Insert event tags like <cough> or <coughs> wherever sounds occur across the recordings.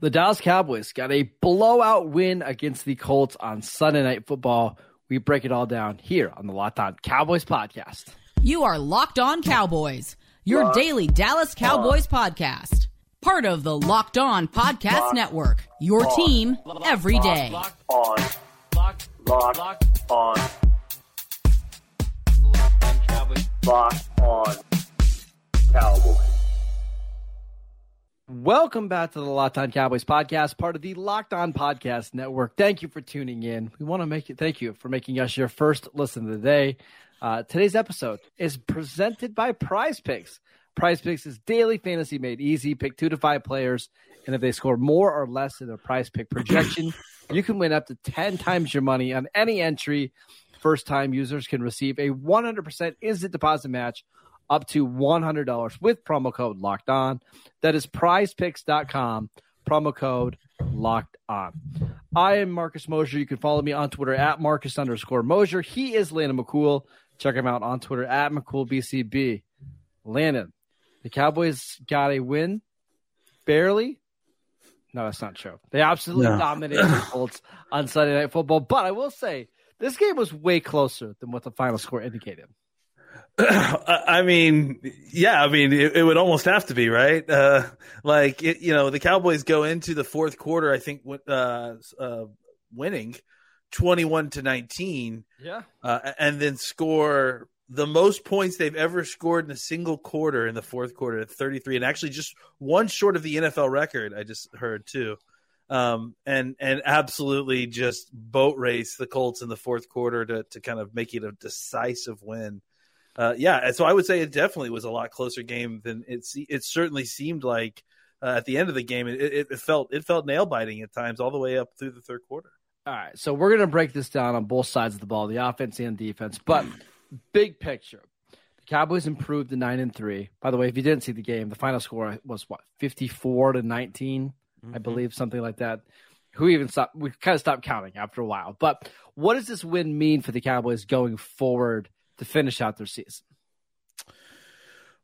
The Dallas Cowboys got a blowout win against the Colts on Sunday Night Football. We break it all down here on the Locked On Cowboys podcast. You are Locked On Cowboys, your Locked daily Dallas Cowboys on. podcast. Part of the Locked On Podcast Locked Network. Your on. team every day. Locked on. Locked, Locked on. Locked on Cowboys. Welcome back to the Locked On Cowboys podcast, part of the Locked On Podcast Network. Thank you for tuning in. We want to make it thank you for making us your first listen of the day. Uh, today's episode is presented by Prize Picks. Prize Picks is daily fantasy made easy. Pick two to five players, and if they score more or less in their prize pick projection, <clears throat> you can win up to 10 times your money on any entry. First time users can receive a 100% instant deposit match up to $100 with promo code locked on. That is prizepicks.com, promo code locked on. I am Marcus Mosher. You can follow me on Twitter at Marcus underscore Mosher. He is Landon McCool. Check him out on Twitter at McCoolBCB. Landon, the Cowboys got a win, barely. No, that's not true. They absolutely no. dominated the <laughs> Colts on Sunday Night Football. But I will say, this game was way closer than what the final score indicated. I mean, yeah, I mean, it, it, would almost have to be right. Uh, like, it, you know, the Cowboys go into the fourth quarter, I think, uh, uh, winning twenty-one to nineteen. Yeah, uh, and then score the most points they've ever scored in a single quarter in the fourth quarter at thirty-three, and actually just one short of the NFL record. I just heard too. Um, and and absolutely just boat race the Colts in the fourth quarter to to kind of make it a decisive win uh, yeah, so I would say it definitely was a lot closer game than it. It certainly seemed like uh, at the end of the game, it, it, it felt it felt nail biting at times, all the way up through the third quarter. All right, so we're gonna break this down on both sides of the ball, the offense and defense. But big picture, the Cowboys improved to nine and three. By the way, if you didn't see the game, the final score was what fifty four to 19 mm-hmm. I believe, something like that. Who even stopped? We kind of stopped counting after a while. But what does this win mean for the Cowboys going forward? To finish out their season?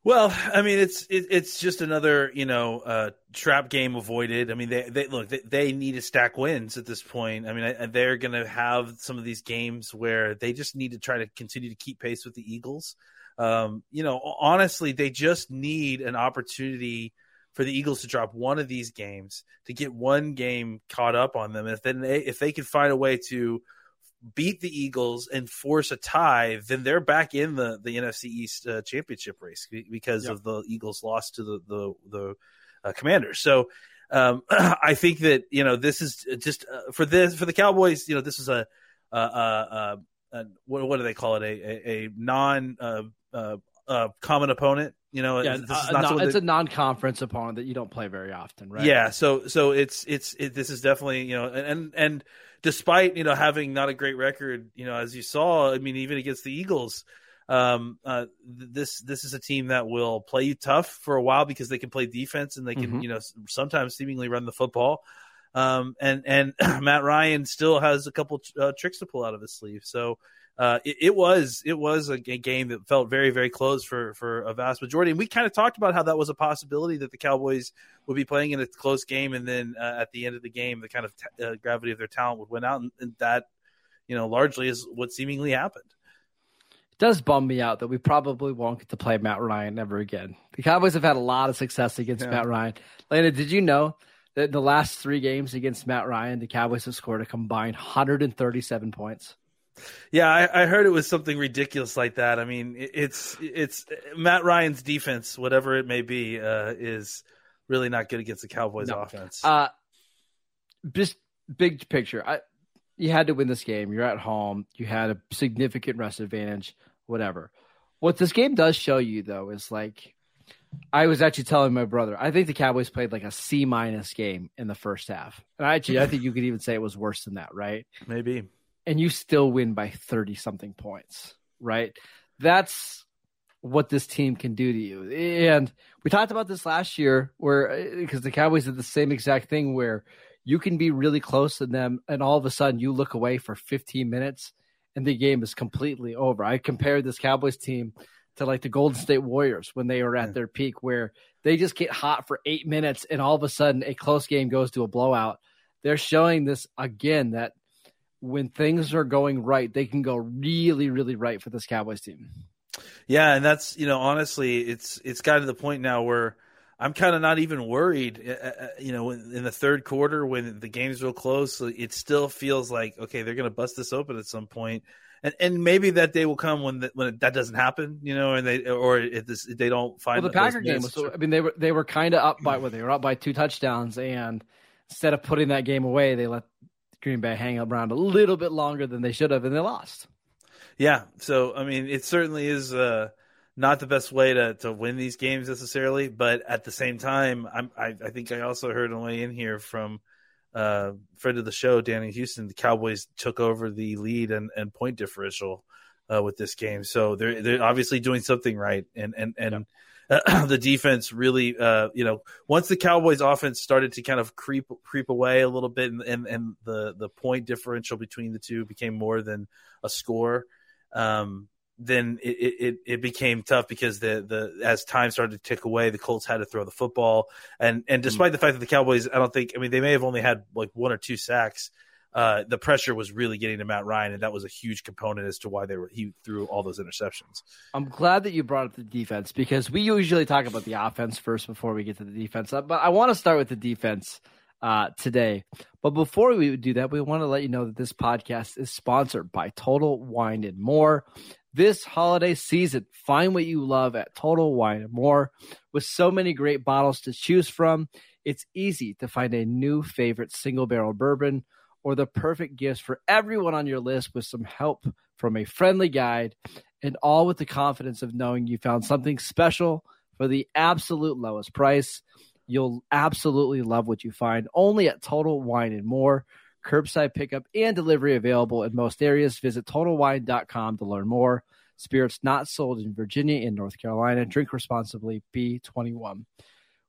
Well, I mean, it's it, it's just another you know uh, trap game avoided. I mean, they they look they, they need to stack wins at this point. I mean, I, they're going to have some of these games where they just need to try to continue to keep pace with the Eagles. Um, you know, honestly, they just need an opportunity for the Eagles to drop one of these games to get one game caught up on them. If then they, if they can find a way to beat the Eagles and force a tie, then they're back in the the NFC East uh, championship race because yep. of the Eagles' loss to the the, the uh, Commanders. So um, <clears throat> I think that you know this is just uh, for this for the Cowboys. You know this is a, a, a, a what, what do they call it a a, non uh, uh, common opponent. You know, yeah, this is not it's a non-conference opponent that you don't play very often, right? Yeah, so so it's it's it, this is definitely you know and and despite you know having not a great record, you know, as you saw, I mean, even against the Eagles, um, uh, this this is a team that will play you tough for a while because they can play defense and they can mm-hmm. you know sometimes seemingly run the football. Um, and and <clears throat> Matt Ryan still has a couple uh, tricks to pull out of his sleeve. So uh, it, it, was it was a, game that felt very very close for for a vast majority, and we kind of talked about how that was a possibility that the Cowboys would be playing in a close game, and then uh, at the end of the game, the kind of t- uh, gravity of their talent would win out, and, and, that you know largely is what seemingly happened. It does bum me out that we probably won't get to play Matt Ryan ever again. The Cowboys have had a lot of success against yeah. Matt Ryan. Lana, did you know? that The last three games against Matt Ryan, the Cowboys have scored a combined 137 points. Yeah, I, I, heard it was something ridiculous like that. I mean, it's it's Matt Ryan's defense, whatever it may be, uh, is really not good against the Cowboys' no. offense. Uh, just big picture. I, you had to win this game. You're at home. You had a significant rest advantage. Whatever. What this game does show you, though, is like I was actually telling my brother. I think the Cowboys played like a C minus game in the first half, and I actually I think you could even say it was worse than that, right? Maybe and you still win by 30 something points, right? That's what this team can do to you. And we talked about this last year where uh, because the Cowboys did the same exact thing where you can be really close to them and all of a sudden you look away for 15 minutes and the game is completely over. I compared this Cowboys team to like the Golden State Warriors when they were at mm. their peak where they just get hot for eight minutes and all of a sudden a close game goes to a blowout. They're showing this again that when things are going right, they can go really, really right for this Cowboys team. Yeah, and that's you know honestly, it's it's gotten to the point now where I'm kind of not even worried. Uh, uh, uh, you know, in the third quarter when the game's real close, it still feels like okay, they're going to bust this open at some point, and and maybe that day will come when the, when that doesn't happen. You know, and they or if this, they don't find. Well, the Packer game was. So, I mean, they were they were kind of up by what they were up by two touchdowns, and instead of putting that game away, they let Green Bay hang around a little bit longer than they should have, and they lost. Yeah, so I mean, it certainly is. Uh, not the best way to, to win these games necessarily, but at the same time, I'm, I, I think I also heard a way in here from uh, friend of the show, Danny Houston. The Cowboys took over the lead and, and point differential uh, with this game, so they're they're obviously doing something right, and and and. Uh, <clears throat> the defense really, uh, you know, once the Cowboys' offense started to kind of creep creep away a little bit, and, and, and the the point differential between the two became more than a score. Um, then it, it, it became tough because the, the as time started to tick away, the Colts had to throw the football, and and despite mm-hmm. the fact that the Cowboys, I don't think, I mean, they may have only had like one or two sacks. Uh, the pressure was really getting to Matt Ryan, and that was a huge component as to why they were he threw all those interceptions. I'm glad that you brought up the defense because we usually talk about the offense first before we get to the defense. Uh, but I want to start with the defense uh, today. But before we do that, we want to let you know that this podcast is sponsored by Total Wine and More this holiday season. Find what you love at Total Wine and More. With so many great bottles to choose from, it's easy to find a new favorite single barrel bourbon or the perfect gifts for everyone on your list with some help from a friendly guide and all with the confidence of knowing you found something special for the absolute lowest price. You'll absolutely love what you find only at Total Wine and More curbside pickup and delivery available in most areas. Visit totalwine.com to learn more. Spirits not sold in Virginia and North Carolina. Drink responsibly. B21.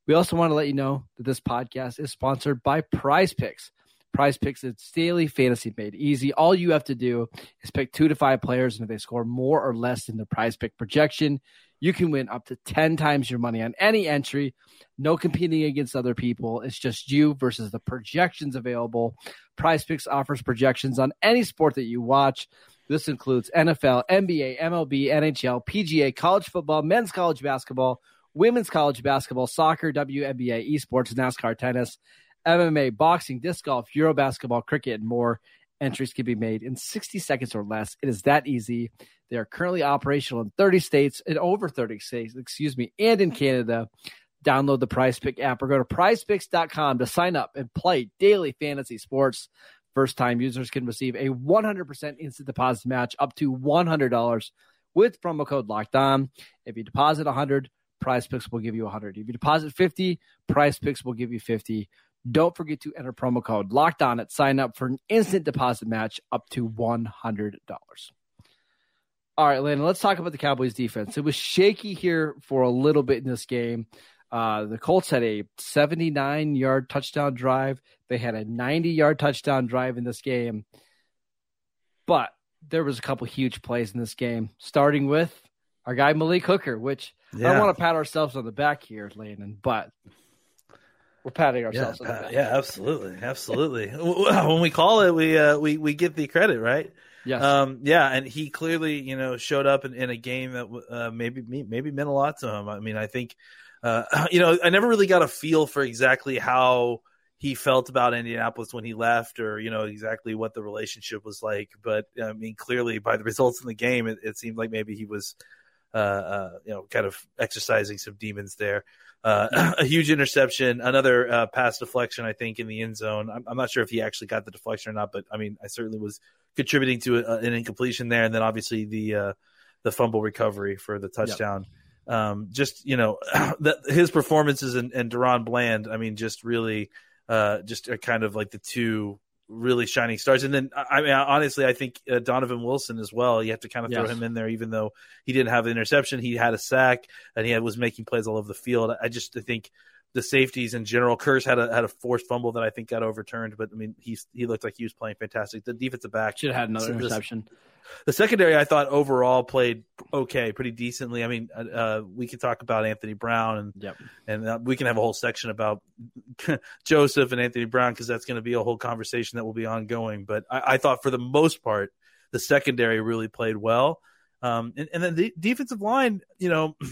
We also want to let you know that this podcast is sponsored by Prize Picks. Prize Picks is daily fantasy made easy. All you have to do is pick two to five players, and if they score more or less than the Prize Pick projection, you can win up to 10 times your money on any entry. No competing against other people. It's just you versus the projections available. Prize Picks offers projections on any sport that you watch. This includes NFL, NBA, MLB, NHL, PGA, college football, men's college basketball, women's college basketball, soccer, WNBA, esports, NASCAR, tennis, MMA, boxing, disc golf, Euro basketball, cricket, and more. Entries can be made in 60 seconds or less. It is that easy. They are currently operational in 30 states, in over 30 states, excuse me, and in Canada. Download the Prize Pick app or go to prizepicks.com to sign up and play daily fantasy sports. First time users can receive a 100% instant deposit match up to $100 with promo code locked on. If you deposit 100, Prize Picks will give you 100. If you deposit 50, Prize Picks will give you 50. Don't forget to enter promo code locked on at sign up for an instant deposit match up to $100. All right, Landon, let's talk about the Cowboys defense. It was shaky here for a little bit in this game. Uh, the Colts had a 79 yard touchdown drive. They had a 90 yard touchdown drive in this game. But there was a couple huge plays in this game, starting with our guy Malik Hooker, which yeah. I don't want to pat ourselves on the back here, Landon, but we're patting ourselves. Yeah, uh, yeah absolutely, absolutely. <laughs> when we call it, we uh, we we get the credit, right? Yes. Um, yeah, and he clearly, you know, showed up in, in a game that uh, maybe maybe meant a lot to him. I mean, I think uh, <clears throat> you know, I never really got a feel for exactly how he felt about Indianapolis when he left, or you know exactly what the relationship was like. But I mean, clearly by the results in the game, it, it seemed like maybe he was, uh, uh, you know, kind of exercising some demons there. Uh, <clears throat> a huge interception, another uh, pass deflection, I think, in the end zone. I'm, I'm, not sure if he actually got the deflection or not, but I mean, I certainly was contributing to a, an incompletion there, and then obviously the uh, the fumble recovery for the touchdown. Yep um, just you know <clears throat> the, his performances and, and DaRon Bland. I mean, just really, uh, just are kind of like the two really shining stars. And then I mean, honestly, I think uh, Donovan Wilson as well. You have to kind of throw yes. him in there, even though he didn't have an interception. He had a sack and he had, was making plays all over the field. I just I think the safeties in general. Kearse had a had a forced fumble that I think got overturned, but I mean he he looked like he was playing fantastic. The defensive back should have had another interception. The secondary, I thought overall played okay, pretty decently. I mean, uh, uh we could talk about Anthony Brown, and yep. and uh, we can have a whole section about <laughs> Joseph and Anthony Brown because that's going to be a whole conversation that will be ongoing. But I, I, thought for the most part, the secondary really played well, um, and, and then the defensive line, you know. <clears throat>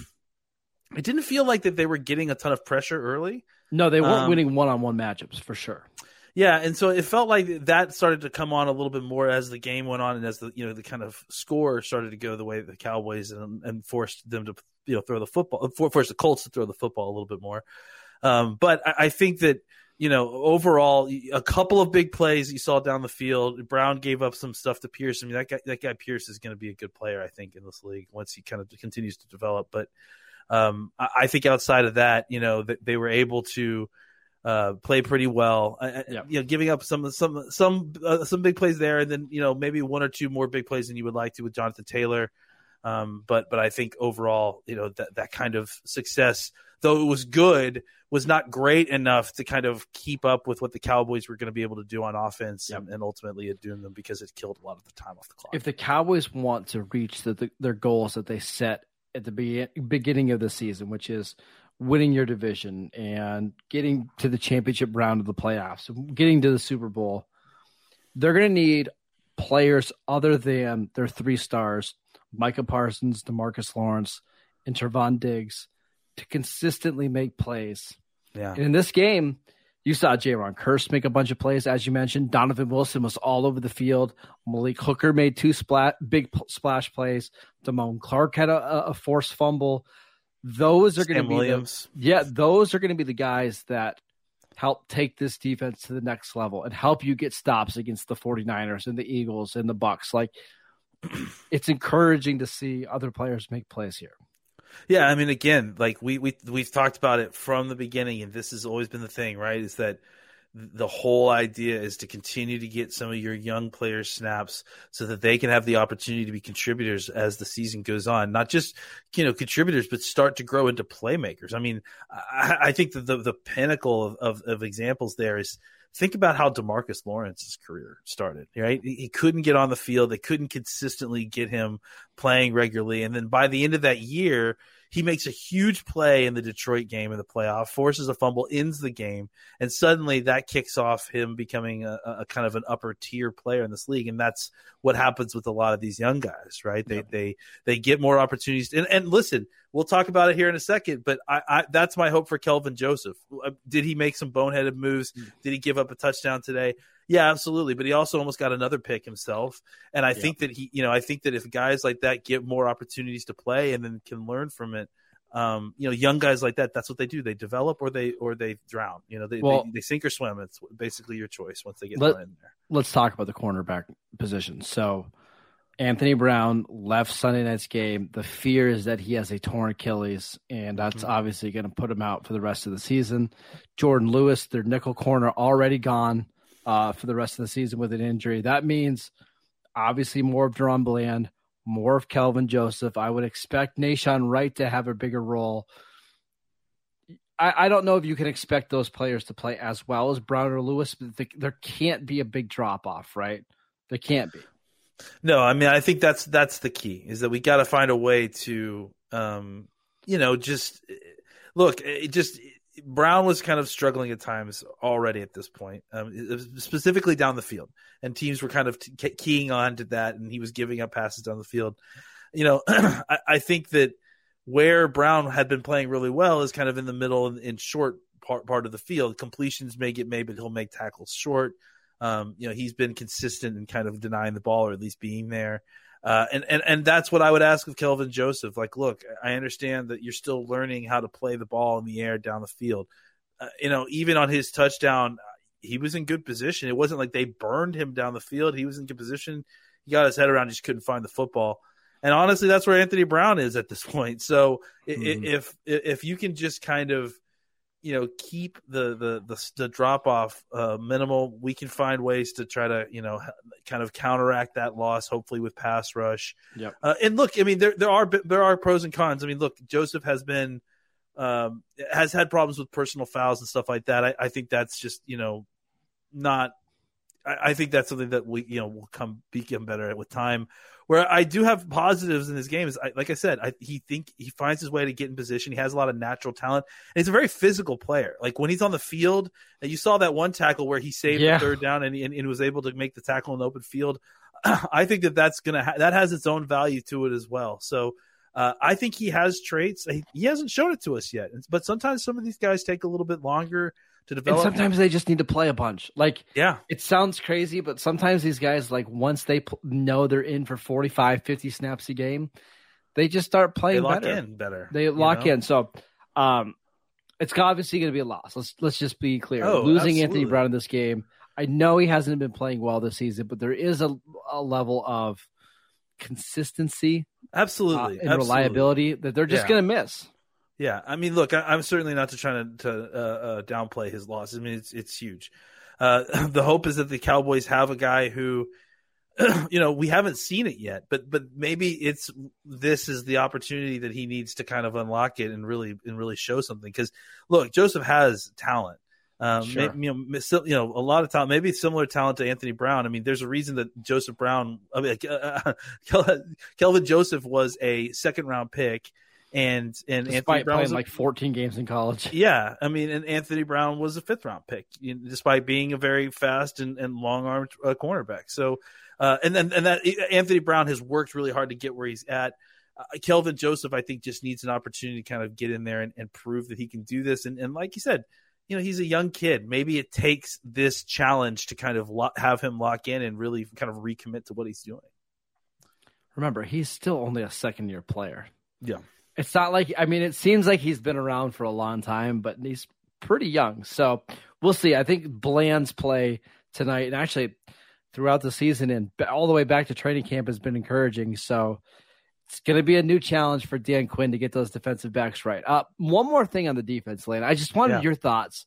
It didn't feel like that they were getting a ton of pressure early. No, they weren't um, winning one-on-one matchups for sure. Yeah, and so it felt like that started to come on a little bit more as the game went on, and as the you know the kind of score started to go the way the Cowboys and, and forced them to you know throw the football, forced the Colts to throw the football a little bit more. Um, but I, I think that you know overall a couple of big plays you saw down the field. Brown gave up some stuff to Pierce. I mean that guy that guy Pierce is going to be a good player, I think, in this league once he kind of continues to develop. But um, I, I, think outside of that, you know, that they were able to uh, play pretty well. Yeah. You know, giving up some some some uh, some big plays there, and then you know maybe one or two more big plays than you would like to with Jonathan Taylor. Um, but but I think overall, you know that that kind of success, though it was good, was not great enough to kind of keep up with what the Cowboys were going to be able to do on offense, yep. and, and, ultimately it doomed them because it killed a lot of the time off the clock. If the Cowboys want to reach the, the, their goals that they set at the be- beginning of the season, which is winning your division and getting to the championship round of the playoffs, getting to the Super Bowl, they're going to need players other than their three stars, Micah Parsons, Demarcus Lawrence, and Trevon Diggs, to consistently make plays. Yeah. And in this game, you saw Jayron Kearse make a bunch of plays, as you mentioned. Donovan Wilson was all over the field. Malik Hooker made two splat, big splash plays. Damone Clark had a, a forced fumble. Those are going to be Williams. The, yeah, those are going to be the guys that help take this defense to the next level and help you get stops against the 49ers and the Eagles and the Bucks. Like <clears throat> it's encouraging to see other players make plays here. Yeah, I mean, again, like we we we've talked about it from the beginning, and this has always been the thing, right? Is that the whole idea is to continue to get some of your young players snaps so that they can have the opportunity to be contributors as the season goes on. Not just you know contributors, but start to grow into playmakers. I mean, I, I think that the the pinnacle of, of, of examples there is think about how Demarcus Lawrence's career started, right? He couldn't get on the field. They couldn't consistently get him playing regularly. And then by the end of that year, he makes a huge play in the Detroit game in the playoff, forces a fumble, ends the game, and suddenly that kicks off him becoming a, a kind of an upper tier player in this league. And that's what happens with a lot of these young guys, right? They yeah. they they get more opportunities. And, and listen, we'll talk about it here in a second, but I, I that's my hope for Kelvin Joseph. Uh, did he make some boneheaded moves? Mm. Did he give up a touchdown today? Yeah, absolutely. But he also almost got another pick himself. And I yeah. think that he, you know, I think that if guys like that get more opportunities to play and then can learn from it, um, you know, young guys like that, that's what they do. They develop or they or they drown. You know, they well, they, they, sink or swim. It's basically your choice once they get let, in there. Let's talk about the cornerback position. So Anthony Brown left Sunday night's game. The fear is that he has a torn Achilles, and that's mm-hmm. obviously going to put him out for the rest of the season. Jordan Lewis, their nickel corner, already gone uh, for the rest of the season with an injury. That means obviously more of DaRon Bland, more of Kelvin Joseph. I would expect Nahshon Wright to have a bigger role. I, I, don't know if you can expect those players to play as well as Brown or Lewis, but the, there can't be a big drop off, right? There can't be. No, I mean I think that's that's the key is that we got to find a way to, um, you know, just look. It just Brown was kind of struggling at times already at this point, um, specifically down the field, and teams were kind of t- keying on to that, and he was giving up passes down the field. You know, <clears throat> I, I, think that where Brown had been playing really well is kind of in the middle and in short part part of the field. Completions may get made, but he'll make tackles short. Um, you know, he's been consistent in kind of denying the ball or at least being there. Uh, and, and and that's what I would ask of Kelvin Joseph. Like, look, I understand that you're still learning how to play the ball in the air down the field. Uh, you know, even on his touchdown, he was in good position. It wasn't like they burned him down the field. He was in good position. He got his head around, he just couldn't find the football. And honestly, that's where Anthony Brown is at this <laughs> point. So mm-hmm. if if you can just kind of you know keep the the the, the drop off uh, minimal. We can find ways to try to you know kind of counteract that loss, hopefully with pass rush. Yeah. Uh, and look, I mean there there are there are pros and cons. I mean, look, Joseph has been um, has had problems with personal fouls and stuff like that. I, I think that's just you know not. I, I, think that's something that we you know will come become better at with time. Where I do have positives in his game is, I, like I said, I, he think he finds his way to get in position. He has a lot of natural talent, and he's a very physical player. Like when he's on the field, and you saw that one tackle where he saved yeah. the third down and, and, and was able to make the tackle in the open field. <clears throat> I think that that's gonna ha- that has its own value to it as well. So uh, I think he has traits. He, he, hasn't shown it to us yet, but sometimes some of these guys take a little bit longer to develop. And sometimes they just need to play a bunch. Like, yeah, it sounds crazy, but sometimes these guys, like, once they pl- know they're in for 45, 50 snaps a game, they just start playing they lock better. in better. They lock know? in. So, um, it's obviously going to be a loss. Let's let's just be clear. Oh, Losing absolutely. Anthony Brown in this game, I know he hasn't been playing well this season, but there is a, a level of consistency, absolutely, uh, and absolutely. reliability that they're just yeah. going to miss. Yeah, I mean, look, I, am certainly not to try to, to uh, uh, downplay his loss. I mean, it's it's huge. Uh, <laughs> the hope is that the Cowboys have a guy who, <clears throat> you know, we haven't seen it yet, but but maybe it's this is the opportunity that he needs to kind of unlock it and really and really show something. Because look, Joseph has talent. Um, sure. you know, you know, a lot of talent, maybe similar talent to Anthony Brown. I mean, there's a reason that Joseph Brown, I mean, uh, <laughs> Kelvin Joseph was a second round pick, and and despite Anthony Brown playing was a, like 14 games in college. <laughs> Yeah, I mean, and Anthony Brown was a fifth round pick, you know, despite being a very fast and, and long armed uh, cornerback. So, uh, and then and that Anthony Brown has worked really hard to get where he's at. Uh, Kelvin Joseph, I think, just needs an opportunity to kind of get in there and, and prove that he can do this. And, and like you said, you know, he's a young kid. Maybe it takes this challenge to kind of lo- have him lock in and really kind of recommit to what he's doing. Remember, he's still only a second year player. Yeah. It's not like, I mean, it seems like he's been around for a long time, but he's pretty young. So we'll see. I think Bland's play tonight and actually throughout the season and all the way back to training camp has been encouraging. So it's going to be a new challenge for Dan Quinn to get those defensive backs right. Uh, one more thing on the defense, Lane. I just wanted yeah. your thoughts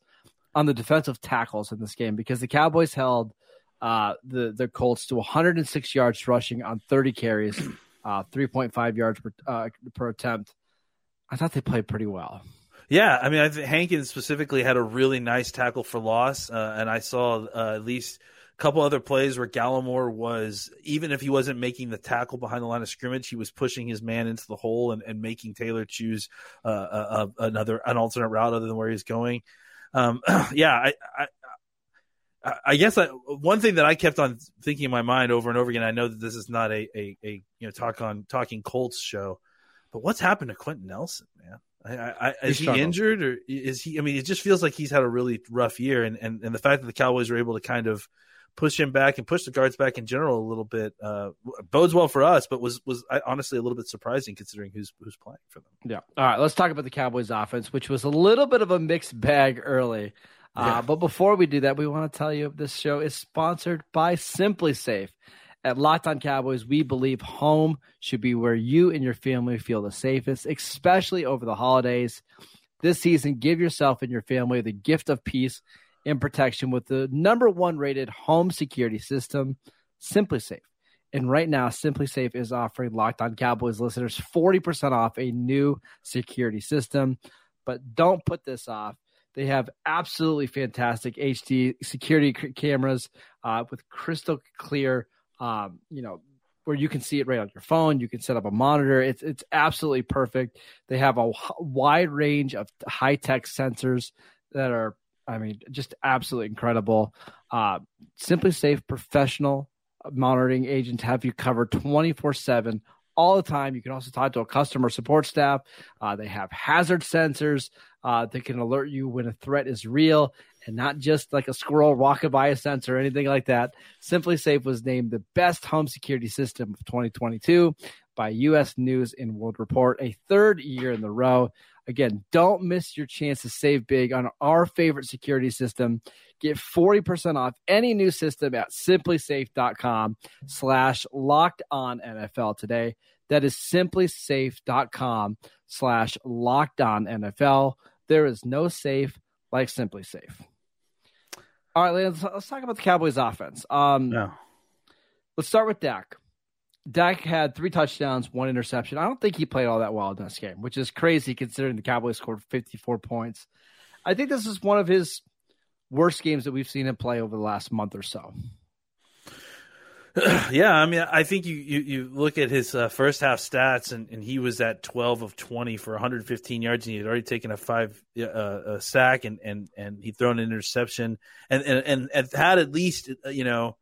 on the defensive tackles in this game because the Cowboys held uh, the the Colts to 106 yards rushing on 30 carries, uh, 3.5 yards per, uh, per attempt. I thought they played pretty well. Yeah, I mean, I think Hankins specifically had a really nice tackle for loss, uh, and I saw uh, at least a couple other plays where Gallimore was, even if he wasn't making the tackle behind the line of scrimmage, he was pushing his man into the hole and, and making Taylor choose uh, a, a, another an alternate route other than where he's going. Um, <clears throat> yeah, I, I, I guess I, one thing that I kept on thinking in my mind over and over again. I know that this is not a, a, a you know talk on talking Colts show, but what's happened to Quenton Nelson, man? I, I, is he injured or is he? I mean, it just feels like he's had a really rough year, and, and, and the fact that the Cowboys were able to kind of push him back and push the guards back in general a little bit uh, bodes well for us, but was was honestly a little bit surprising considering who's who's playing for them. Yeah. All right, let's talk about the Cowboys offense, which was a little bit of a mixed bag early. Uh, yeah. but before we do that, we want to tell you this show is sponsored by SimpliSafe. At Locked On Cowboys, we believe home should be where you and your family feel the safest, especially over the holidays. This season, give yourself and your family the gift of peace and protection with the number one rated home security system, SimpliSafe. And right now, SimpliSafe is offering Locked On Cowboys listeners 40% off a new security system. But don't put this off. They have absolutely fantastic HD security cameras uh, with crystal clear, um, you know, where you can see it right on your phone. You can set up a monitor. It's it's absolutely perfect. They have a wide range of high tech sensors that are I mean, just absolutely incredible. Uh, SimpliSafe professional monitoring agents have you covered 24 7 all the time. You can also talk to a customer support staff. Uh, they have hazard sensors uh, that can alert you when a threat is real and not just like a squirrel walking by a sensor or anything like that. SimpliSafe was named the best home security system of 2022 by U.S. News and World Report, a third year in a row. Again, don't miss your chance to save big on our favorite security system. Get 40% off any new system at simplisafe.com slash locked on NFL today. That is simplisafe.com slash locked on NFL. There is no safe like SimpliSafe. All right, let's, let's talk about the Cowboys offense. Um, yeah. Let's start with Dak. Dak had three touchdowns, one interception. I don't think he played all that well in this game, which is crazy considering the Cowboys scored 54 points. I think this is one of his worst games that we've seen him play over the last month or so. <clears throat> yeah, I mean, I think you you, you look at his uh, first half stats, and, and he was at twelve of twenty for 115 yards, and he had already taken a five uh, a sack, and and and he'd thrown an interception, and and and had at least uh, you know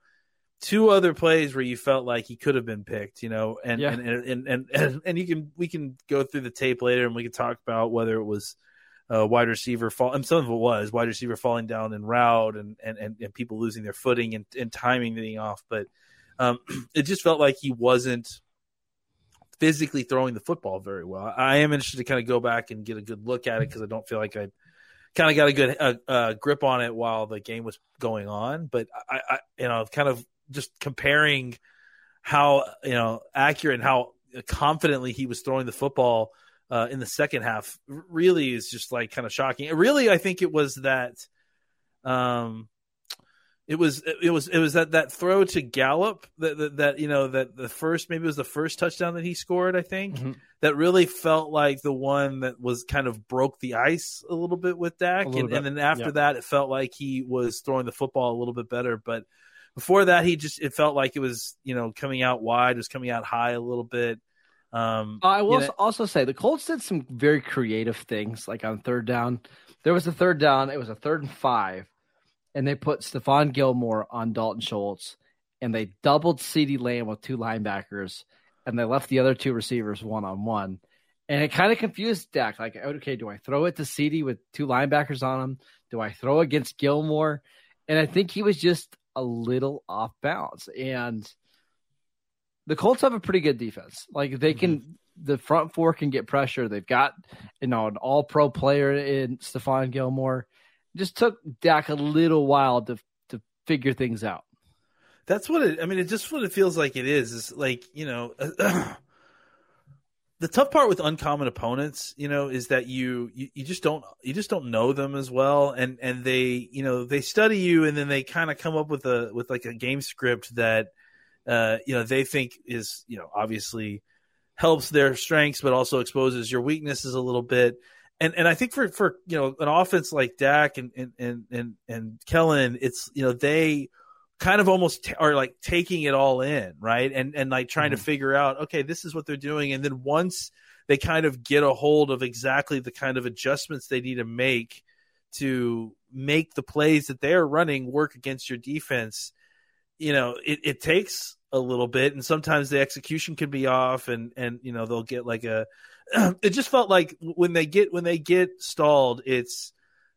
two other plays where you felt like he could have been picked, you know, and yeah. and, and, and and and you can we can go through the tape later, and we can talk about whether it was. Uh, wide receiver fall, and some of it was wide receiver falling down in route, and and and, and people losing their footing and, and timing being off. But um, <clears throat> it just felt like he wasn't physically throwing the football very well. I am interested to kind of go back and get a good look at it because I don't feel like I kind of got a good uh, uh, grip on it while the game was going on. But I, I, you know, kind of just comparing how you know accurate and how confidently he was throwing the football uh, in the second half really is just like kind of shocking. Really, I think it was that um, it was it was it was that that throw to Gallup that, that, that you know that the first maybe it was the first touchdown that he scored I think mm-hmm. that really felt like the one that was kind of broke the ice a little bit with Dak. And, and, then after yeah. that it felt like he was throwing the football a little bit better. But before that he just it felt like it was you know coming out wide was coming out high a little bit. Um, I will you know, also say the Colts did some very creative things like on third down. There was a third down. It was a third and five and they put Stephon Gilmore on Dalton Schultz, and they doubled CeeDee Lamb with two linebackers, and they left the other two receivers one on one. And it kind of confused Dak. Like, okay, do I throw it to CeeDee with two linebackers on him? Do I throw against Gilmore? And I think he was just a little off balance. And the Colts have a pretty good defense. Like they can, mm-hmm. the front four can get pressure. They've got you know an All Pro player in Stephon Gilmore just took Dak a little while to to figure things out. That's what it. I mean, it just what it feels like. It is. Is like you know, <clears throat> the tough part with uncommon opponents, you know, is that you, you you just don't you just don't know them as well, and and they you know they study you, and then they kind of come up with a with like a game script that uh you know they think is you know obviously helps their strengths, but also exposes your weaknesses a little bit and and I think for for you know an offense like Dak and and and and, and Kellen, it's you know they kind of almost t- are like taking it all in, right? And and like trying mm-hmm. to figure out, okay, this is what they're doing, and then once they kind of get a hold of exactly the kind of adjustments they need to make to make the plays that they're running work against your defense, you know, it, it takes a little bit, and sometimes the execution can be off, and and you know they'll get like a <clears throat> it just felt like when they get when they get stalled, it's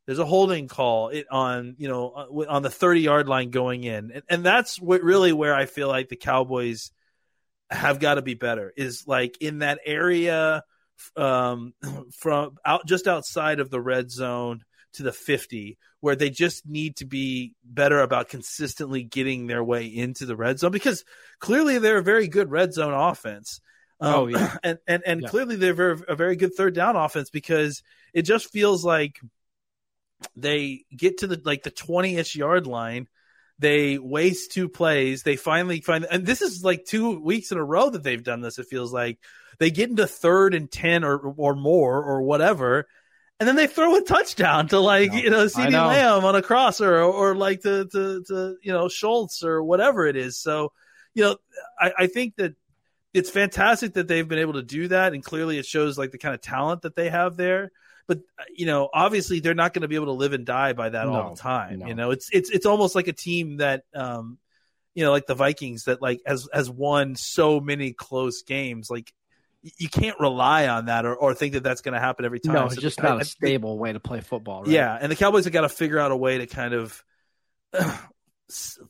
there's a holding call it on you know uh, on the 30 yard line going in, and, and that's what really where I feel like the Cowboys have got to be better is like in that area um, <clears throat> from out just outside of the red zone to the 50 where they just need to be better about consistently getting their way into the red zone because clearly they're a very good red zone offense um, oh yeah, <clears throat> and and and yeah. clearly they're very, a very good third down offense because it just feels like they get to the like the twenty ish yard line, they waste two plays, they finally find, and this is like two weeks in a row that they've done this. It feels like they get into third and ten or or more or whatever, and then they throw a touchdown to like you know CeeDee Lamb on a crosser or, or like to, to to you know Schultz or whatever it is. So you know I, I think that it's fantastic that they've been able to do that, and clearly it shows like the kind of talent that they have there. But you know, obviously they're not going to be able to live and die by that no, all the time. No. You know, it's it's it's almost like a team that, um, you know, like the Vikings that like has has won so many close games. Like you can't rely on that or, or think that that's going to happen every time. No, it's so just not I, a stable way to play football. Right? Yeah, and the Cowboys have got to figure out a way to kind of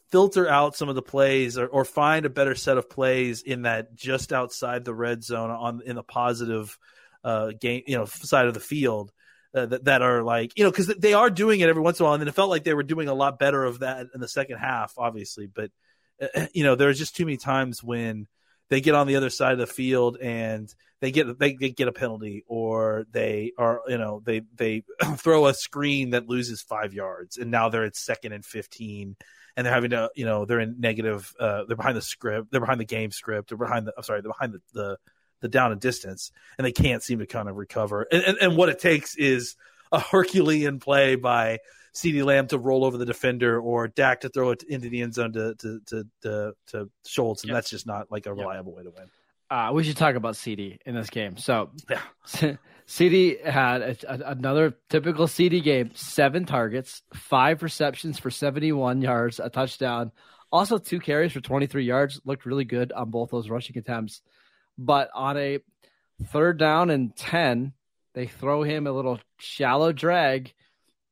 filter out some of the plays or, or find a better set of plays in that just outside the red zone on in the positive uh, game you know side of the field uh, that, that are like you know because they are doing it every once in a while and then it felt like they were doing a lot better of that in the second half obviously but uh, you know there's just too many times when they get on the other side of the field and they get they, they get a penalty or they are you know they they <clears throat> throw a screen that loses five yards and now they're at second and 15 and they're having to you know they're in negative uh, they're behind the script they're behind the game script they're behind the I'm sorry they're behind the, the the down and distance and they can't seem to kind of recover and, and, and what it takes is a <laughs> Herculean play by CeeDee Lamb to roll over the defender or Dak to throw it into the end zone to to to to, to Schultz, and yep. that's just not like a reliable yep. way to win. Uh, we should talk about CeeDee in this game. So. <laughs> CeeDee had a, a, another typical CeeDee game: seven targets, five receptions for seventy-one yards, a touchdown. Also, two carries for twenty-three yards. Looked really good on both those rushing attempts. But on a third down and ten, they throw him a little shallow drag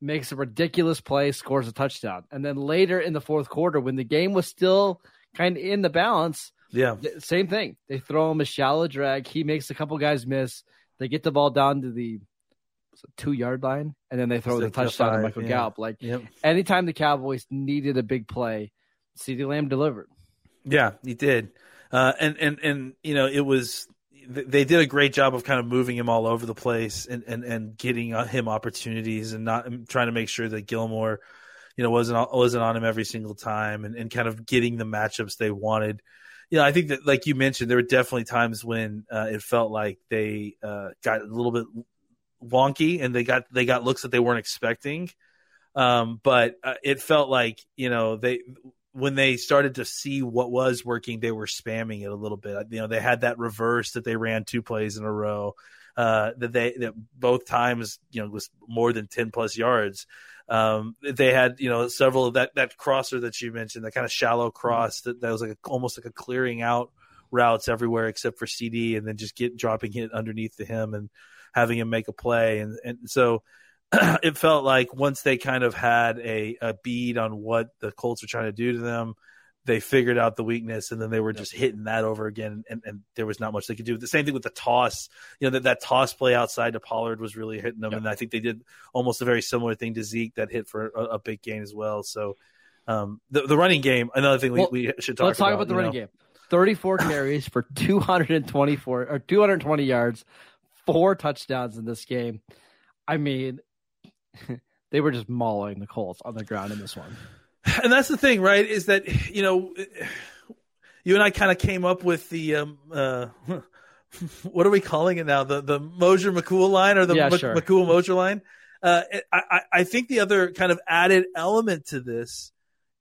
makes a ridiculous play, scores a touchdown. And then later in the fourth quarter, when the game was still kind of in the balance, yeah, same thing. They throw him a shallow drag. He makes a couple guys miss. They get the ball down to the two yard line, and then they throw the touchdown to Michael yeah. Gallup. Like yep. anytime the Cowboys needed a big play, CeeDee Lamb delivered. Yeah, he did. Uh, and and and you know it was they did a great job of kind of moving him all over the place and and, and getting uh, him opportunities and not trying to make sure that Gilmore, you know, wasn't wasn't on him every single time and, and kind of getting the matchups they wanted. You know, I think that like you mentioned, there were definitely times when uh, it felt like they uh, got a little bit wonky and they got they got looks that they weren't expecting. Um, but uh, it felt like you know they when they started to see what was working, they were spamming it a little bit. You know, they had that reverse that they ran two plays in a row. Uh, that they that both times you know was more than ten plus yards. Um, they had you know several of that that crosser that you mentioned, that kind of shallow cross that, that was like a, almost like a clearing out routes everywhere except for CeeDee, and then just get dropping it underneath to him and having him make a play. And and so <clears throat> it felt like once they kind of had a, a bead on what the Colts were trying to do to them, they figured out the weakness and then they were just hitting that over again and, and there was not much they could do. The same thing with the toss, you know, that, that toss play outside to Pollard was really hitting them. Yep. And I think they did almost a very similar thing to Zeke that hit for a, a big gain as well. So um, the, the running game, another thing we, well, we should talk let's about. talk about the running know. game. 34 <coughs> carries for 224 or 220 yards, four touchdowns in this game. I mean, <laughs> they were just mauling the Colts on the ground in this one. And that's the thing, right? Is that you know, you and I kind of came up with the um, uh, <laughs> what are we calling it now? The the Mosher McCool line or the yeah, M- sure. McCool Mosher line? Uh, I, I think the other kind of added element to this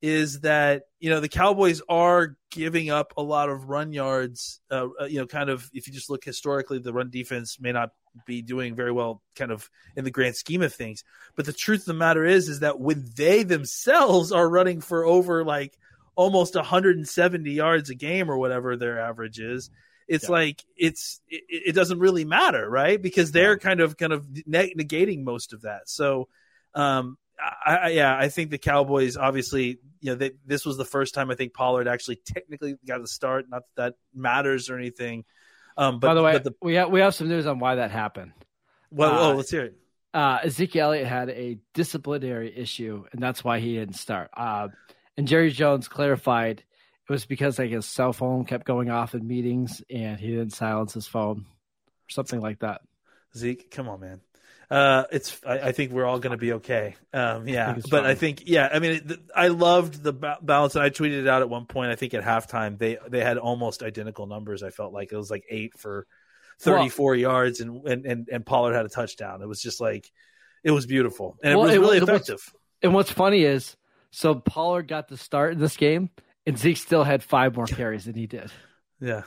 is that you know the Cowboys are giving up a lot of run yards. Uh, uh, you know, kind of if you just look historically, the run defense may not be doing very well, kind of in the grand scheme of things. But the truth of the matter is, is that when they themselves are running for over like almost 170 yards a game or whatever their average is, it's yeah. like it's it, it, doesn't really matter, right? Because they're kind of kind of negating most of that. So. Um, I, I, yeah, I think the Cowboys obviously, you know, they, this was the first time I think Pollard actually technically got the start. Not that, that matters or anything. Um, but by the way, the, we have we have some news on why that happened. Well, uh, oh, let's hear it. Uh, Ezekiel Elliott had a disciplinary issue, and that's why he didn't start. Uh, and Jerry Jones clarified it was because like his cell phone kept going off in meetings, and he didn't silence his phone, or something like that. Zeke, come on, man. Uh, it's. I, I, think we're all going to be okay. Um, yeah, I but fine. I think yeah. I mean, it, I loved the balance, and I tweeted it out at one point. I think at halftime they they had almost identical numbers. I felt like it was like eight for thirty four well, yards, and, and and and Pollard had a touchdown. It was just like it was beautiful, and well, it was really it, effective. What's, and what's funny is, so Pollard got the start in this game, and Zeke still had five more carries than he did. Yeah,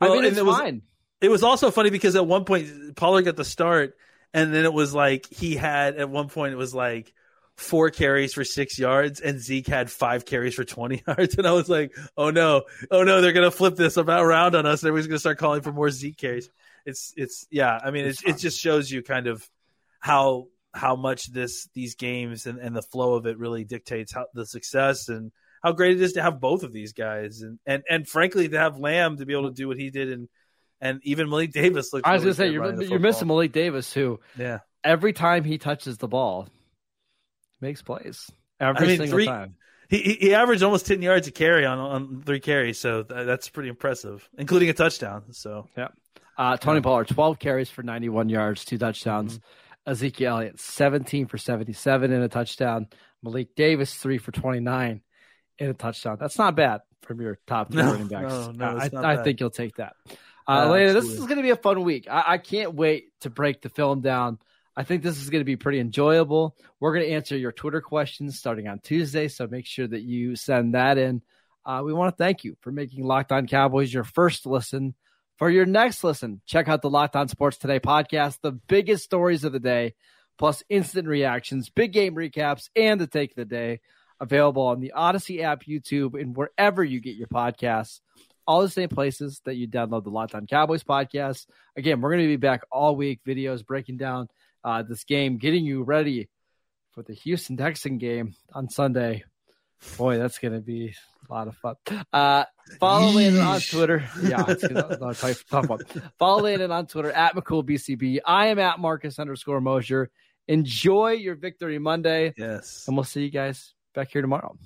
well, I mean it's it fine. Was, it was also funny because at one point Pollard got the start and then it was like he had at one point it was like four carries for six yards, and Zeke had five carries for twenty <laughs> yards, and I was like, oh no, oh no, they're gonna flip this about around on us. Everybody's gonna start calling for more Zeke carries. It's it's yeah, I mean, it just shows you kind of how how much this these games and, and the flow of it really dictates how the success and how great it is to have both of these guys and and and frankly to have Lamb to be able to do what he did in and even Malik Davis looks. I was really going to say you're, you're missing Malik Davis, who yeah, every time he touches the ball, makes plays every I mean, single three, time. he, he averaged almost 10 yards a carry on, on three carries, so that's pretty impressive, including a touchdown. So, yeah. Uh, Tony Pollard, 12 carries for 91 yards, two touchdowns. Mm-hmm. Ezekiel Elliott, 17 for 77 in a touchdown. Malik Davis, three for 29 in a touchdown. That's not bad from your top two no, running backs. No, no, I, I think you'll take that. Uh, Lena, this is going to be a fun week. I, I can't wait to break the film down. I think this is going to be pretty enjoyable. We're going to answer your Twitter questions starting on Tuesday, so make sure that you send that in. Uh, we want to thank you for making Locked On Cowboys your first listen. For your next listen, check out the Locked On Sports Today podcast, the biggest stories of the day, plus instant reactions, big game recaps, and the take of the day. Available on the Odyssey app, YouTube, and wherever you get your podcasts all the same places that you download the Locked On Cowboys podcast. Again, we're going to be back all week, videos breaking down uh, this game, getting you ready for the Houston Texan game on Sunday. Boy, that's going to be a lot of fun. Uh, follow Landon on Twitter. Yeah, it's gonna, tough, tough one. Follow Landon on Twitter at McCoolBTB. I am at Marcus underscore Mosher. Enjoy your victory Monday. Yes. And we'll see you guys back here tomorrow.